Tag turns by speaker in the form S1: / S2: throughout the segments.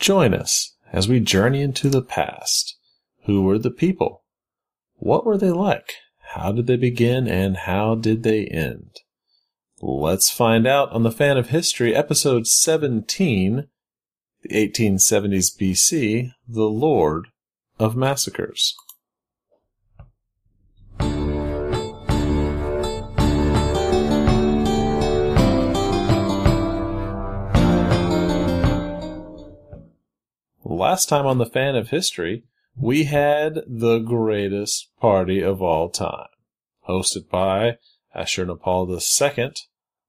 S1: Join us as we journey into the past. Who were the people? What were they like? How did they begin and how did they end? Let's find out on the Fan of History, episode 17, the 1870s BC, The Lord of Massacres. Last time on the Fan of History, we had the greatest party of all time, hosted by Ashurnasirpal II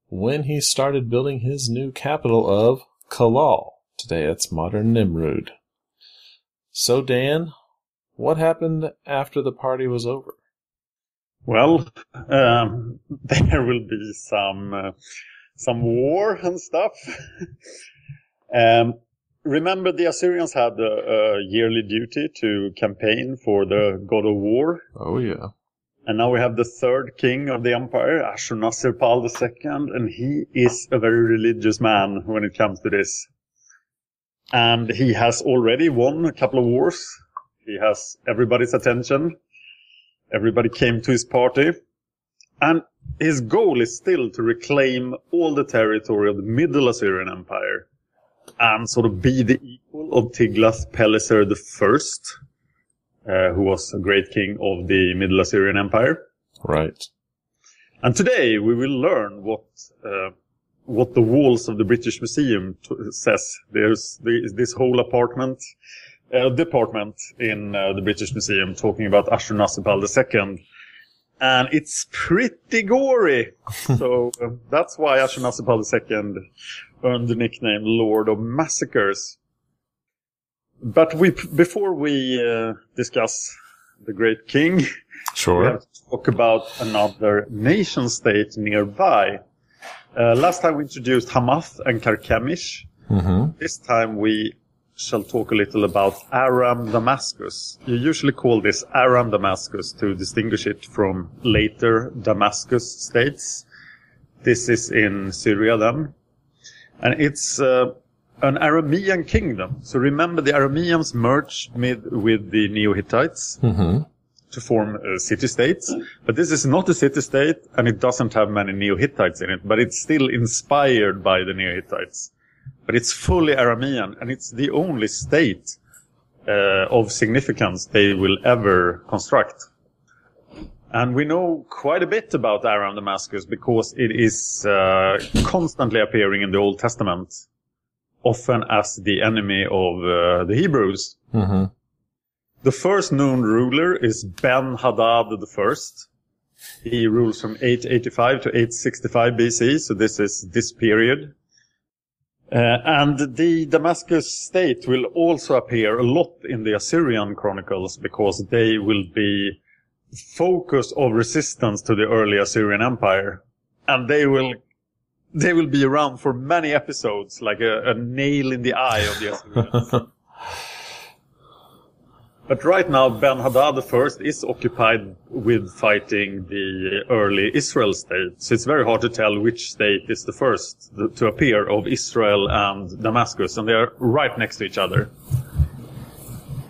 S1: when he started building his new capital of Kalal. Today it's modern Nimrud. So, Dan, what happened after the party was over?
S2: Well, um, there will be some uh, some war and stuff. um, remember, the Assyrians had a, a, yearly duty to campaign for the god of war.
S1: Oh yeah.
S2: And now we have the third king of the empire, Ashurnasirpal II, and he is a very religious man when it comes to this. And he has already won a couple of wars. He has everybody's attention. Everybody came to his party. And his goal is still to reclaim all the territory of the Middle Assyrian Empire and sort of be the equal of Tiglath-Pileser I, uh, who was a great king of the Middle Assyrian Empire.
S1: Right.
S2: And today we will learn what uh, what the walls of the British Museum t- says. There's the, this whole apartment, uh, department in uh, the British Museum talking about Ashurnasirpal II. And it's pretty gory. so uh, that's why Ashurnasirpal II earned the nickname Lord of Massacres. But we, before we uh, discuss the great king,
S1: sure.
S2: we have to talk about another nation state nearby. Uh, last time we introduced Hamath and Carchemish.
S1: Mm-hmm.
S2: This time we shall talk a little about Aram Damascus. You usually call this Aram Damascus to distinguish it from later Damascus states. This is in Syria then. And it's uh, an Aramean kingdom. So remember the Arameans merged with, with the Neo-Hittites
S1: mm-hmm.
S2: to form a city-states. But this is not a city-state and it doesn't have many Neo-Hittites in it, but it's still inspired by the Neo-Hittites. But it's fully Aramean and it's the only state uh, of significance they will ever construct. And we know quite a bit about Aram Damascus because it is uh, constantly appearing in the Old Testament, often as the enemy of uh, the Hebrews.
S1: Mm-hmm.
S2: The first known ruler is Ben Hadad the First. He rules from 885 to 865 BC, so this is this period. Uh, and the Damascus state will also appear a lot in the Assyrian chronicles because they will be focus of resistance to the early Assyrian Empire. And they will they will be around for many episodes, like a, a nail in the eye of the Assyrians. but right now, Ben Hadad I is occupied with fighting the early Israel state. So it's very hard to tell which state is the first to appear of Israel and Damascus, and they are right next to each other.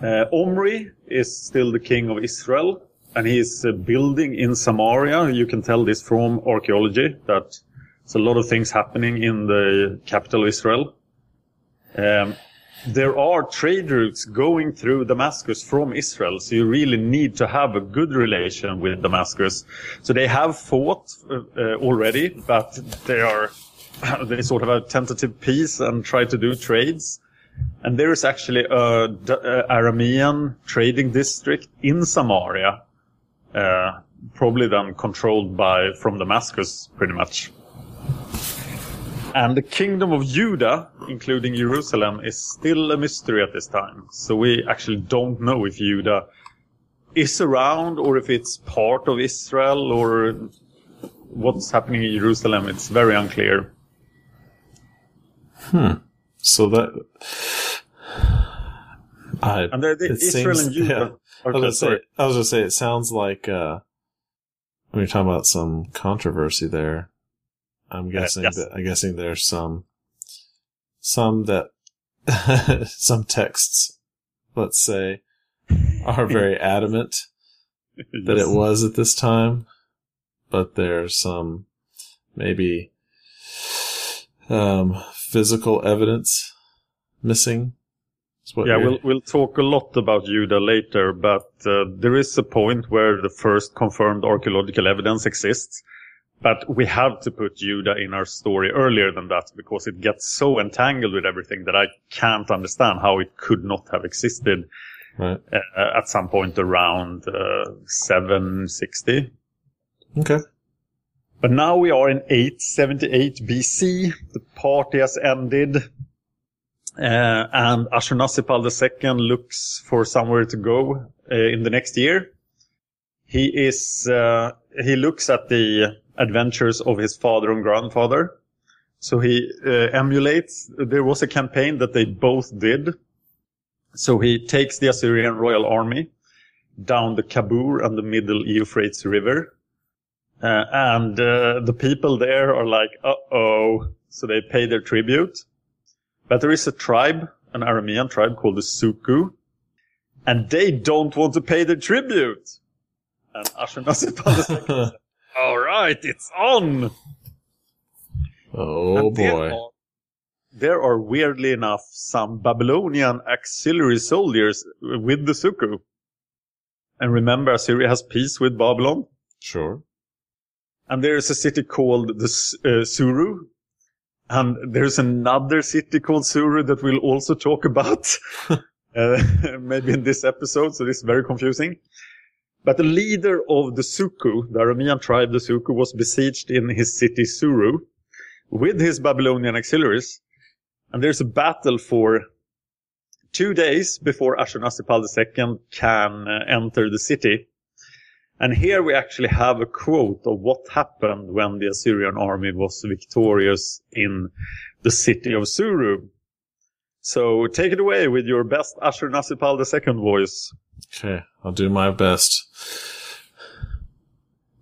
S2: Uh, Omri is still the king of Israel, and he's uh, building in Samaria. You can tell this from archaeology that there's a lot of things happening in the capital of Israel. Um, there are trade routes going through Damascus from Israel, so you really need to have a good relation with Damascus. So they have fought uh, uh, already, but they are they sort of a tentative peace and try to do trades. And there is actually a, a Aramean trading district in Samaria, uh, probably then controlled by from Damascus, pretty much. And the kingdom of Judah, including Jerusalem, is still a mystery at this time. So we actually don't know if Judah is around or if it's part of Israel or what's happening in Jerusalem. It's very unclear.
S1: Hmm. So that. I,
S2: and the, the Israel seems, and Judah.
S1: Yeah. I, was say, I was going to say, it sounds like, uh, when you're talking about some controversy there, I'm guessing yes. that I'm guessing there's some some that some texts, let's say, are very adamant yes. that it was at this time, but there's some maybe um, physical evidence missing.
S2: Yeah, we'll we'll talk a lot about Judah later, but uh, there is a point where the first confirmed archaeological evidence exists but we have to put Judah in our story earlier than that because it gets so entangled with everything that I can't understand how it could not have existed right. uh, at some point around uh, 760.
S1: Okay.
S2: But now we are in 878 BC. The party has ended. Uh, and Ashurnasirpal II looks for somewhere to go uh, in the next year. He is, uh, he looks at the adventures of his father and grandfather. So he uh, emulates, there was a campaign that they both did. So he takes the Assyrian royal army down the Khabur and the middle Euphrates river. Uh, and uh, the people there are like, uh-oh. So they pay their tribute. But there is a tribe, an Aramean tribe called the Suhu. And they don't want to pay their tribute. And Ashurnasirpal right, it's on.
S1: Oh boy.
S2: There are, there are weirdly enough some Babylonian auxiliary soldiers with the Suhu. And remember, Assyria has peace with Babylon.
S1: Sure.
S2: And there is a city called the uh, Suru. And there's another city called Suru that we'll also talk about. uh, maybe in this episode. So this is very confusing. But the leader of the Suhu, the Aramean tribe, the Suhu, was besieged in his city Suru with his Babylonian auxiliaries. And there's a battle for two days before Ashurnasirpal II can uh, enter the city. And here we actually have a quote of what happened when the Assyrian army was victorious in the city of Suru. So take it away with your best Ashurnasirpal II voice.
S1: Okay, I'll do my best.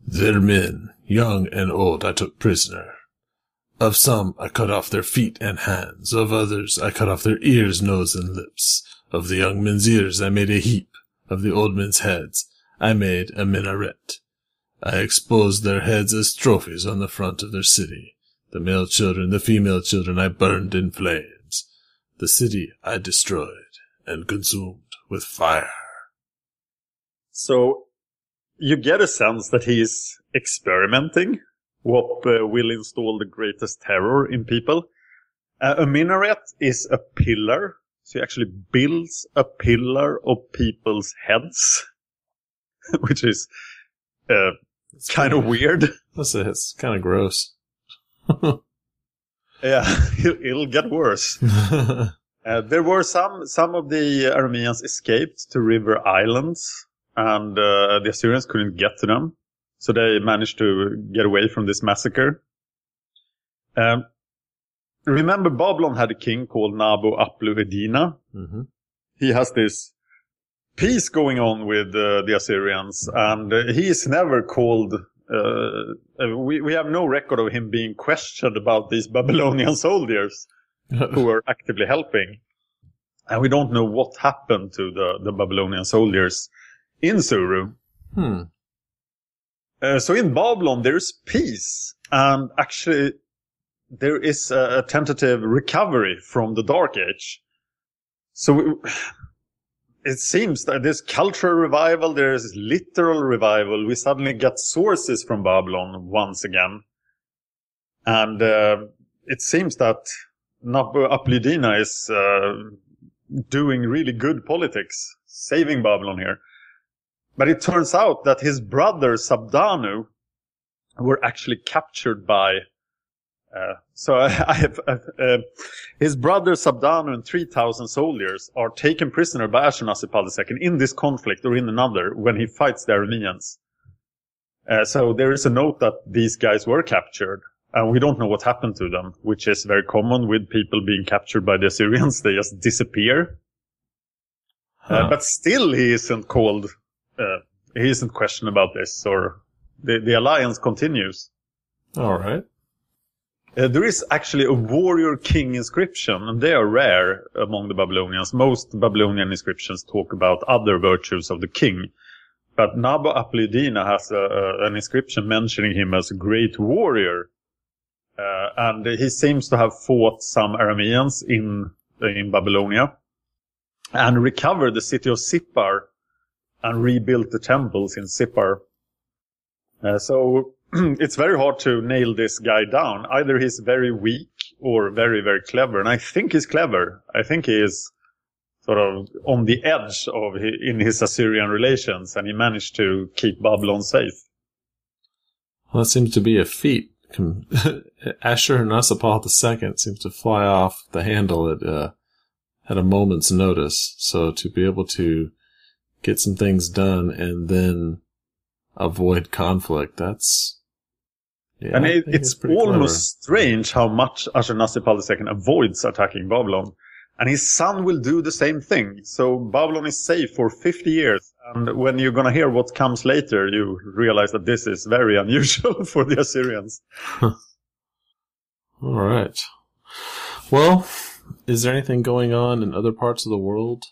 S1: Their men, young and old, I took prisoner. Of some I cut off their feet and hands, of others I cut off their ears, nose, and lips. Of the young men's ears I made a heap, of the old men's heads I made a minaret. I exposed their heads as trophies on the front of their city. The male children, the female children I burned in flames. The city I destroyed and consumed with fire.
S2: So you get a sense that he's experimenting what uh, will install the greatest terror in people. Uh, a minaret is a pillar. So he actually builds a pillar of people's heads, which is uh, kind of weird.
S1: That's it. It's kind of gross.
S2: yeah, it'll get worse. uh, there were some some of the Arameans escaped to river islands and uh, the Assyrians couldn't get to them. So they managed to get away from this massacre. Um, remember, Babylon had a king called Nabu Aplu Edina.
S1: hmm
S2: He has this peace going on with uh, the Assyrians, and uh, he is never called. Uh, uh, we we have no record of him being questioned about these Babylonian soldiers who were actively helping, and we don't know what happened to the the Babylonian soldiers in Suru.
S1: Hmm.
S2: Uh, so in Babylon, there's peace, and actually, there is a, a tentative recovery from the Dark Age. So we, it seems that there's cultural revival, there's literal revival. We suddenly get sources from Babylon once again, and uh, it seems that Nabu Aplidina is uh, doing really good politics, saving Babylon here. But it turns out that his brother Sabdanu were actually captured by. Uh, so I, I have uh, uh, his brother Sabdanu and three thousand soldiers are taken prisoner by Ashurnasirpal II in this conflict or in another when he fights the Arameans. Uh, so there is a note that these guys were captured, and we don't know what happened to them, which is very common with people being captured by the Assyrians. They just disappear. Uh,
S1: Huh.
S2: but still, he isn't called. Uh, he isn't questioned about this, or the the alliance continues.
S1: All right.
S2: Uh, there is actually a warrior king inscription, and they are rare among the Babylonians. Most Babylonian inscriptions talk about other virtues of the king. But Nabu Aplidina has a, a, an inscription mentioning him as a great warrior. Uh, and he seems to have fought some Arameans in, in Babylonia and recovered the city of Sippar and rebuilt the temples in Sippar. Uh, so it's very hard to nail this guy down. Either he's very weak or very, very clever. And I think he's clever. I think he is sort of on the edge of in his Assyrian relations, and he managed to keep Babylon safe.
S1: Well, that seems to be a feat. Ashurnasirpal II seems to fly off the handle at uh, at a moment's notice. So to be able to get some things done and then avoid conflict, that's yeah,
S2: and it, it's almost strange how much Ashurnasirpal II avoids attacking Babylon. And his son will do the same thing. So Babylon is safe for 50 years. And when you're going to hear what comes later, you realize that this is very unusual for the Assyrians.
S1: All right. Well, is there anything going on in other parts of the world?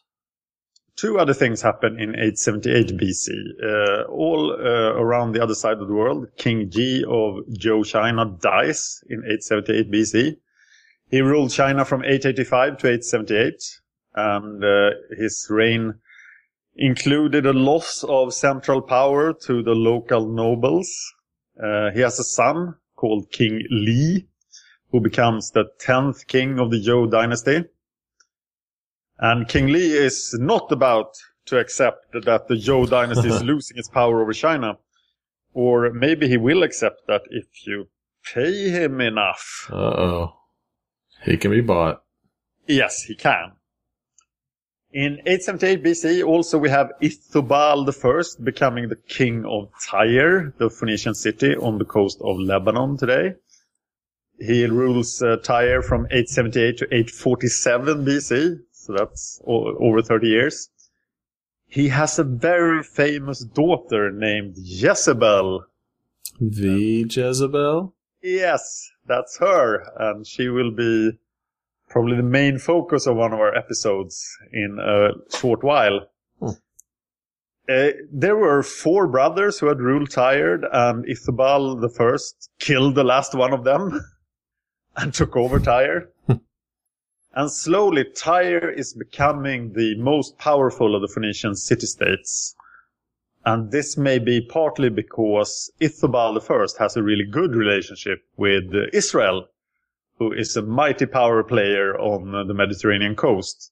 S2: Two other things happen in 878 BC. Uh, all uh, around the other side of the world, King Ji of Zhou China dies in 878 BC. He ruled China from 885 to 878, and uh, his reign included a loss of central power to the local nobles. Uh, he has a son called King Li, who becomes the 10th king of the Zhou dynasty. And King Li is not about to accept that the Zhou dynasty is losing its power over China. Or maybe he will accept that if you pay him enough.
S1: Uh oh. He can be bought.
S2: Yes, he can. In 878 BC, also we have Ithobal I becoming the king of Tyre, the Phoenician city on the coast of Lebanon today. He rules uh, Tyre from 878 to 847 BC, so that's over 30 years. He has a very famous daughter named Jezebel.
S1: The Jezebel?
S2: Yes, that's her, and she will be probably the main focus of one of our episodes in a short while.
S1: Hmm.
S2: Uh, there were four brothers who had ruled Tyre, and Ithobal the first killed the last one of them and took over Tyre. And slowly, Tyre is becoming the most powerful of the Phoenician city-states. And this may be partly because Ithobal I has a really good relationship with Israel, who is a mighty power player on the Mediterranean coast.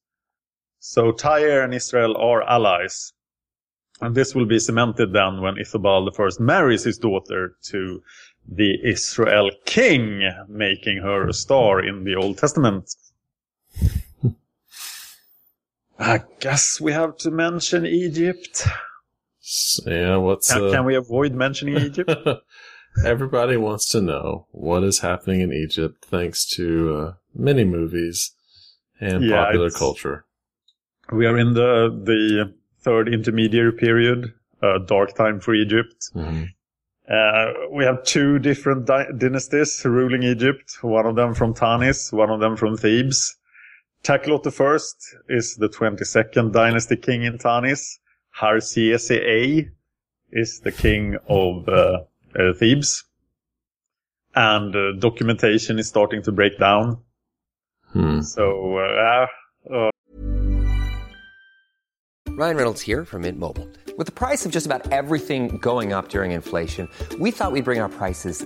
S2: So Tyre and Israel are allies. And this will be cemented then when Ithobal I marries his daughter to the Israel king, making her a star in the Old Testament. I guess we have to mention Egypt.
S1: Yeah, what's
S2: Can,
S1: uh,
S2: can we avoid mentioning Egypt?
S1: Everybody wants to know what is happening in Egypt thanks to uh, many movies and
S2: Yeah,
S1: popular culture.
S2: We are in the the third intermediary period, a dark time for Egypt.
S1: Mhm.
S2: Uh, we have two different di- dynasties ruling Egypt. One of them from Tanis, one of them from Thebes. Takelot the first is the 22nd dynasty king in Tanis. Harsiese A is the king of uh, uh, Thebes. And uh, documentation is starting to break down.
S1: Hmm.
S2: So, uh, uh,
S3: Ryan Reynolds here from Mint Mobile. With the price of just about everything going up during inflation, we thought we'd bring our prices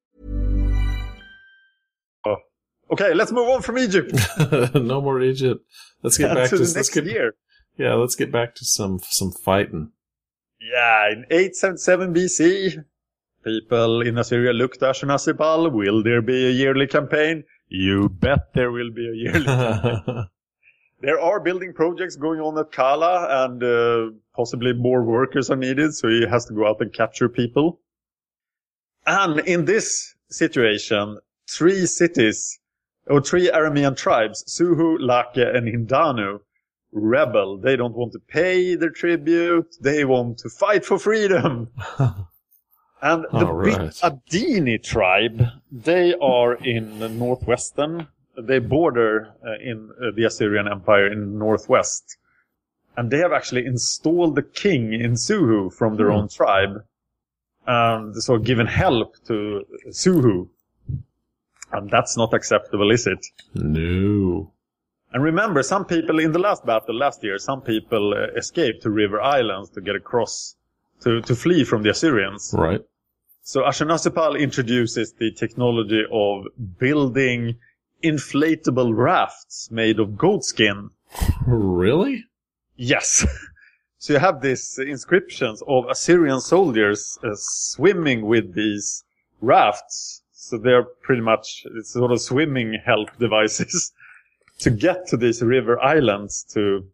S2: Okay, let's move on from Egypt
S1: no more Egypt. Let's get back
S2: to
S1: to, let's
S2: next
S1: get,
S2: year.
S1: Yeah, let's get back to some some fighting.
S2: Yeah, in 877 BC, people in Assyria looked to Ashurnasirpal. Will there be a yearly campaign? You bet there will be a yearly campaign. There are building projects going on at Kala and uh, possibly more workers are needed, so he has to go out and capture people. And in this situation, three cities, or three Aramean tribes, Suhu, Laqe, and Hindanu, rebel. They don't want to pay their tribute. They want to fight for freedom. And the big
S1: right.
S2: Adini tribe, they are in the northwestern. They border uh, in uh, the Assyrian Empire in northwest. And they have actually installed the king in Suhu from their
S1: Hmm.
S2: own tribe. And so given help to Suhu. And that's not acceptable, is it?
S1: no.
S2: And remember, some people in the last battle last year, some people uh, escaped to River Islands to get across, to, to flee from the Assyrians.
S1: Right.
S2: So Ashurnasirpal introduces the technology of building inflatable rafts made of goatskin.
S1: Really?
S2: Yes. so you have these inscriptions of Assyrian soldiers uh, swimming with these rafts. So they're pretty much sort of swimming help devices to get to these river islands to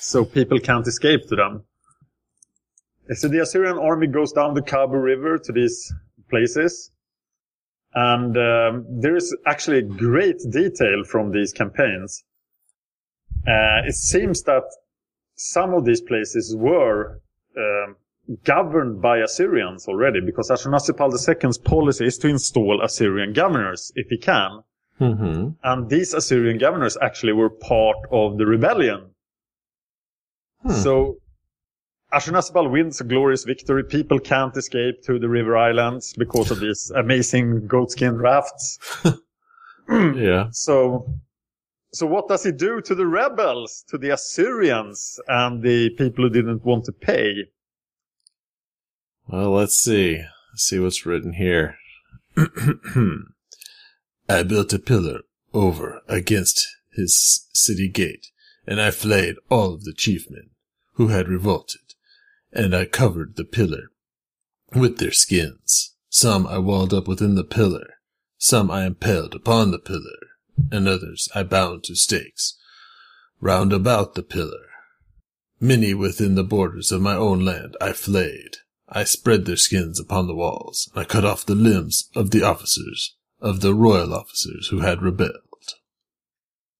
S2: so people can't escape to them. So the Assyrian army goes down the Khabur River to these places. And um, there is actually great detail from these campaigns. Uh, it seems that some of these places were um, governed by Assyrians already because Ashurnasirpal II's policy is to install Assyrian governors if he can.
S1: Mm-hmm.
S2: And these Assyrian governors actually were part of the rebellion.
S1: Hmm.
S2: So Ashurnasirpal wins a glorious victory. People can't escape to the river islands because of these amazing goatskin rafts.
S1: Yeah.
S2: So, so what does he do to the rebels, to the Assyrians and the people who didn't want to pay?
S1: Well, let's see. Let's see what's written here. I built a pillar over against his city gate, and I flayed all of the chief men who had revolted, and I covered the pillar with their skins. Some I walled up within the pillar, some I impaled upon the pillar, and others I bound to stakes, round about the pillar. Many within the borders of my own land I flayed. I spread their skins upon the walls. I cut off the limbs of the officers, of the royal officers who had rebelled.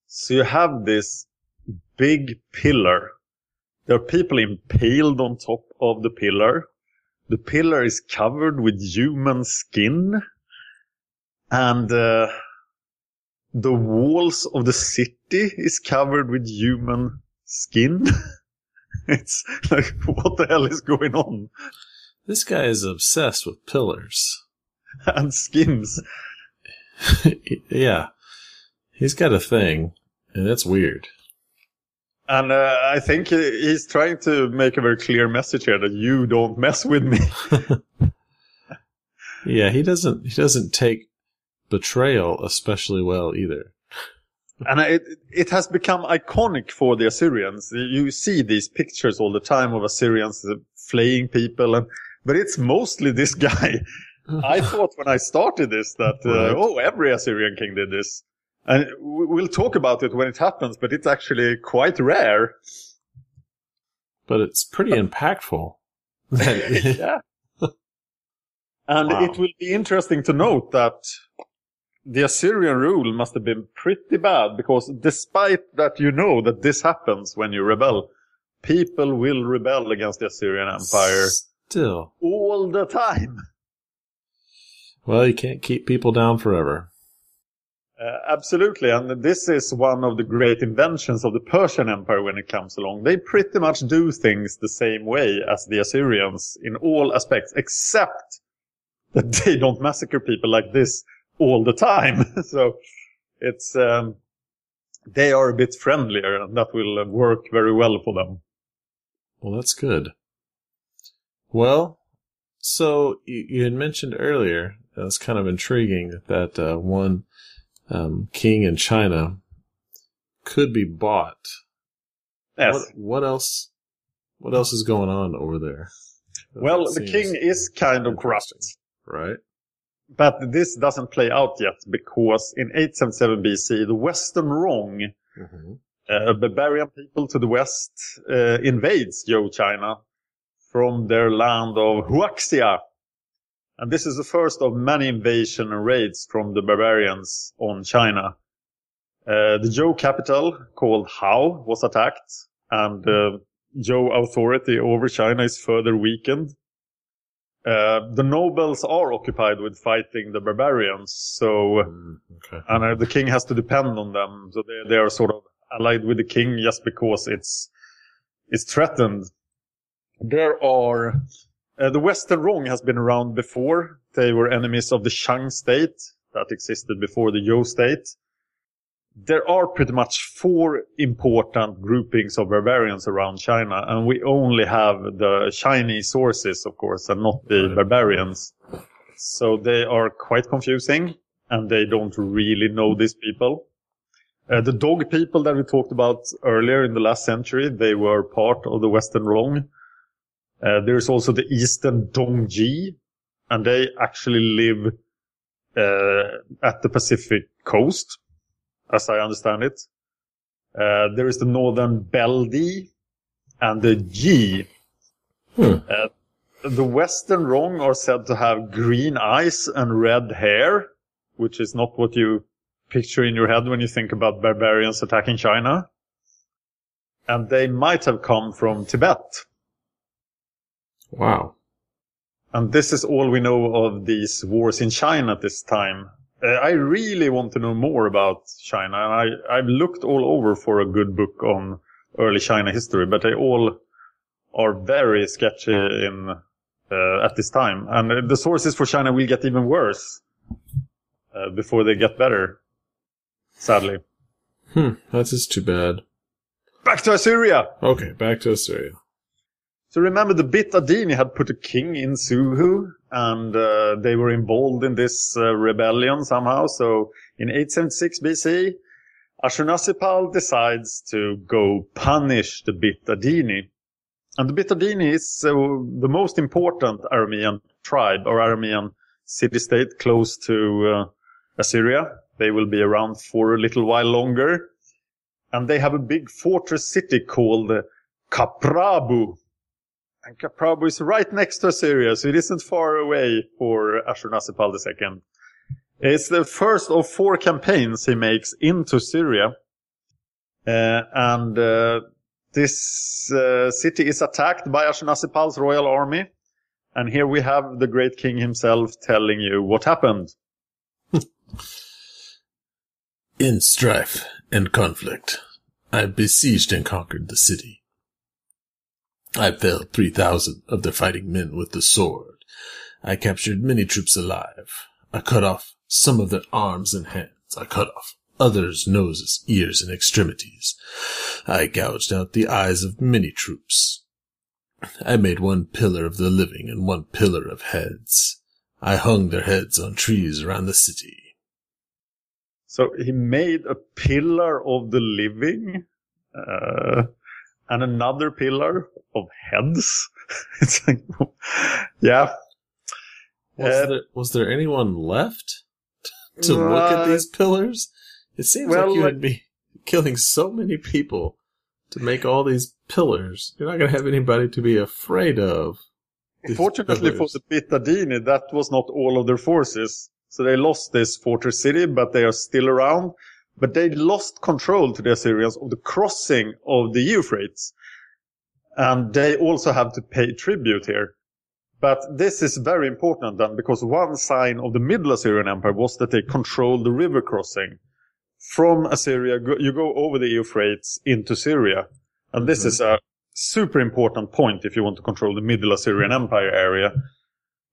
S2: So you have this big pillar. There are people impaled on top of the pillar. The pillar is covered with human skin. And uh, the walls of the city is covered with human skin. it's like, what the hell is going on?
S1: This guy is obsessed with pillars.
S2: and skins.
S1: yeah. He's got a thing, and it's weird.
S2: And uh, I think he's trying to make a very clear message here that you don't mess with me.
S1: yeah, he doesn't. He doesn't take betrayal especially well either.
S2: and it it has become iconic for the Assyrians. You see these pictures all the time of Assyrians flaying people, and but it's mostly this guy. I thought when I started this that uh, right. oh every Assyrian king did this, and we'll talk about it when it happens. But it's actually quite rare.
S1: But it's pretty impactful.
S2: yeah. And wow. it will be interesting to note that the Assyrian rule must have been pretty bad because despite that you know that this happens when you rebel, people will rebel against the Assyrian Empire
S1: still
S2: all the time.
S1: Well, you can't keep people down forever.
S2: Uh, absolutely, and this is one of the great inventions of the Persian Empire when it comes along. They pretty much do things the same way as the Assyrians in all aspects, except that they don't massacre people like this all the time. so it's um, they are a bit friendlier, and that will work very well for them.
S1: Well, that's good. Well, so you, you had mentioned earlier, it was kind of intriguing that uh, one um, king in China could be bought.
S2: Yes.
S1: What, what else? What else is going on over there?
S2: Well, the king is kind of corrupt.
S1: Right.
S2: But this doesn't play out yet because in 877 BC, the Western Rong, mm-hmm. uh, barbarian people to the west, uh, invades Zhou China from their land of Huaxia. And this is the first of many invasion and raids from the barbarians on China. Uh, the Zhou capital, called Hao, was attacked, and uh, Zhou authority over China is further weakened. Uh, the nobles are occupied with fighting the barbarians, so
S1: mm, okay.
S2: and uh, the king has to depend on them. So they they are sort of allied with the king just because it's it's threatened. There are uh, the Western Rong has been around before. They were enemies of the Shang state that existed before the Zhou state there are pretty much four important groupings of barbarians around China, and we only have the Chinese sources, of course, and not the barbarians. So they are quite confusing, and they don't really know these people. Uh, the dog people that we talked about earlier in the last century, they were part of the Western Rong. Uh, there's also the Eastern Dongyi, and they actually live uh, at the Pacific coast as I understand it. Uh, there is the Northern Beidi and the G.
S1: Hmm.
S2: Uh, the Western Rong are said to have green eyes and red hair, which is not what you picture in your head when you think about barbarians attacking China. And they might have come from Tibet.
S1: Wow.
S2: And this is all we know of these wars in China at this time. Uh, I really want to know more about China, and I, I've looked all over for a good book on early China history, but they all are very sketchy in uh, at this time, and the sources for China will get even worse uh, before they get better. Sadly.
S1: Hmm, that's just too bad.
S2: Back to Assyria.
S1: Okay, back to Assyria.
S2: So remember the Bit Adini had put a king in Suhu and uh, they were involved in this uh, rebellion somehow. So in 876 BC, Ashurnasirpal decides to go punish the Bit Adini. And the Bit Adini is uh, the most important Aramean tribe or Aramean city-state close to uh, Assyria. They will be around for a little while longer. And they have a big fortress city called Kaprabu. And Kaprabu is right next to Assyria, so it isn't far away for Ashurnasirpal II. It's the first of four campaigns he makes into Syria. Uh, and uh, this uh, city is attacked by Ashurnasirpal's royal army. And here we have the great king himself telling you what happened.
S1: In strife and conflict, I besieged and conquered the city. I felled 3,000 of their fighting men with the sword. I captured many troops alive. I cut off some of their arms and hands. I cut off others' noses, ears, and extremities. I gouged out the eyes of many troops. I made one pillar of the living and one pillar of heads. I hung their heads on trees around the city.
S2: So he made a pillar of the living uh, and another pillar of heads. it's like, yeah.
S1: Was,
S2: Uh,
S1: there, was there anyone left to look at
S2: Uh,
S1: these pillars? It seems
S2: well,
S1: like you would be killing so many people to make all these pillars. You're not going to have anybody to be afraid of.
S2: Fortunately for the Bitadini, that was not all of their forces. So they lost this fortress city, but they are still around. But they lost control to the Assyrians of the crossing of the Euphrates. And they also have to pay tribute here. But this is very important then, because one sign of the Middle Assyrian Empire was that they controlled the river crossing. From Assyria, you go over the Euphrates into Syria. And this is a super important point if you want to control the Middle Assyrian Empire area.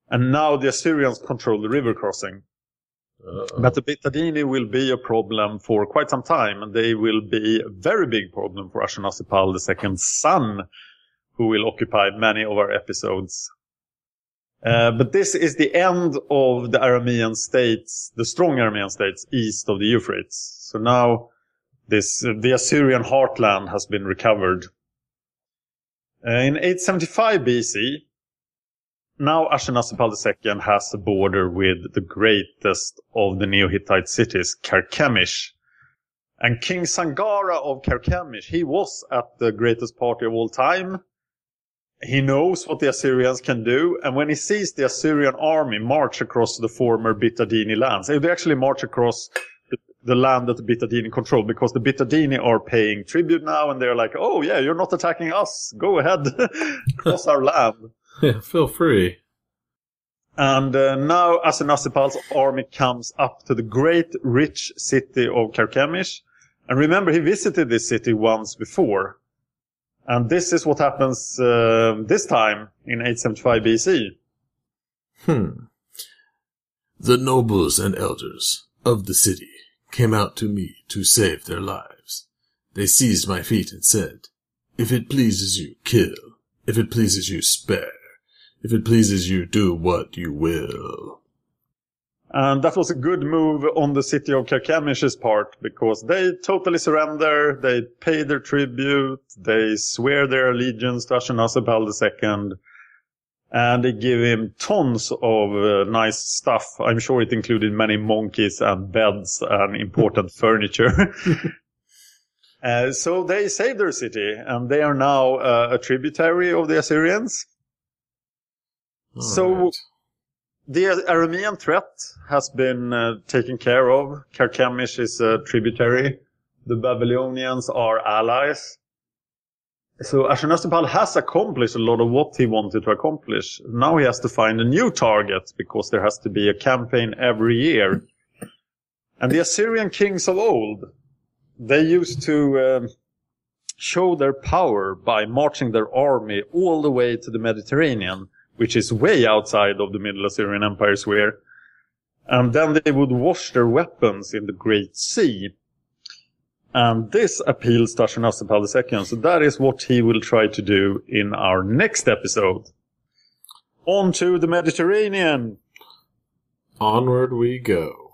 S2: And now the Assyrians control the river crossing. But the Bitadini will be a problem for quite some time, and they will be a very big problem for Ashurnasirpal II's son, who will occupy many of our episodes. Uh, but this is the end of the Aramean states, the strong Aramean states east of the Euphrates. So now this, uh, the Assyrian heartland has been recovered. Uh, in 875 BC, now Ashurnasirpal II has a border with the greatest of the Neo-Hittite cities, Karkemish. And King Sangara of Karkemish, he was at the greatest party of all time. He knows what the Assyrians can do, and when he sees the Assyrian army march across the former Bitadini lands, eh, they actually march across the land that the Bitadini control because the Bitadini are paying tribute now, and they're like, "Oh yeah, you're not attacking us. Go ahead, cross our land."
S1: Yeah, feel free.
S2: And uh, now Ashurnasirpal's army comes up to the great rich city of Karkemish. And remember, he visited this city once before. And this is what happens uh, this time in 875 BC.
S1: Hmm. The nobles and elders of the city came out to me to save their lives. They seized my feet and said, If it pleases you, kill. If it pleases you, spare. If it pleases you, do what you will.
S2: And that was a good move on the city of Karkemish's part because they totally surrender, they pay their tribute, they swear their allegiance to Ashurnasirpal II, and they give him tons of uh, nice stuff. I'm sure it included many monkeys and beds and important furniture. Uh, so they saved their city, and they are now uh, a tributary of the Assyrians. So
S1: Alright.
S2: the Aramean threat has been uh, taken care of. Karkemish is a tributary. The Babylonians are allies. So Ashurnasirpal has accomplished a lot of what he wanted to accomplish. Now he has to find a new target because there has to be a campaign every year. And the Assyrian kings of old, they used to um, show their power by marching their army all the way to the Mediterranean, which is way outside of the Middle Assyrian Empire sphere. And then they would wash their weapons in the Great Sea. And this appeals to Ashurnasirpal II, so that is what he will try to do in our next episode. On to the Mediterranean!
S1: Onward we go.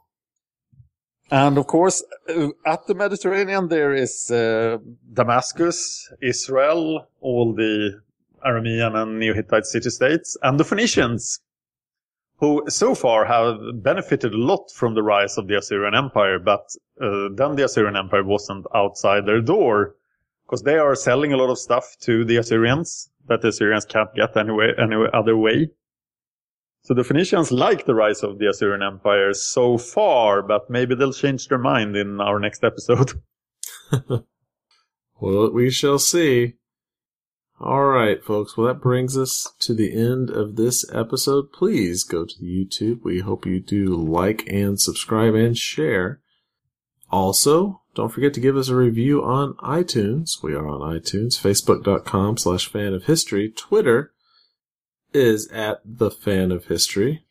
S2: And of course, uh, at the Mediterranean, there is uh, Damascus, Israel, all the Aramean and Neo-Hittite city-states, and the Phoenicians, who so far have benefited a lot from the rise of the Assyrian Empire, but uh, then the Assyrian Empire wasn't outside their door because they are selling a lot of stuff to the Assyrians that the Assyrians can't get anyway, any other way. So the Phoenicians like the rise of the Assyrian Empire so far, but maybe they'll change their mind in our next episode.
S1: well, we shall see. All right, folks. Well, that brings us to the end of this episode. Please go to YouTube. We hope you do like and subscribe and share. Also, don't forget to give us a review on iTunes. We are on iTunes, facebook.com slash fan of history. Twitter is at the fan of history.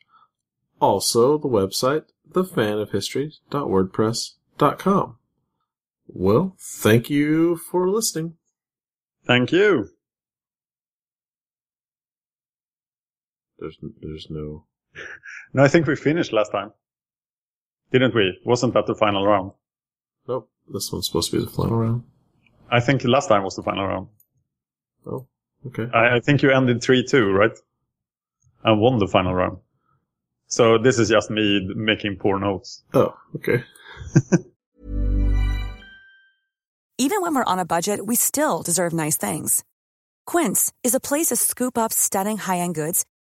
S1: Also, the website, thefanofhistory.wordpress.com. Well, thank you for listening.
S2: Thank you.
S1: There's there's no.
S2: no, I think we finished last time, didn't we? Wasn't that the final round?
S1: Nope. This one's supposed to be the final round.
S2: I think last time was the final round.
S1: Oh, okay.
S2: I, I think you ended three two, right? And won the final round. So this is just me making poor notes.
S1: Oh, okay.
S4: Even when we're on a budget, we still deserve nice things. Quince is a place to scoop up stunning high-end goods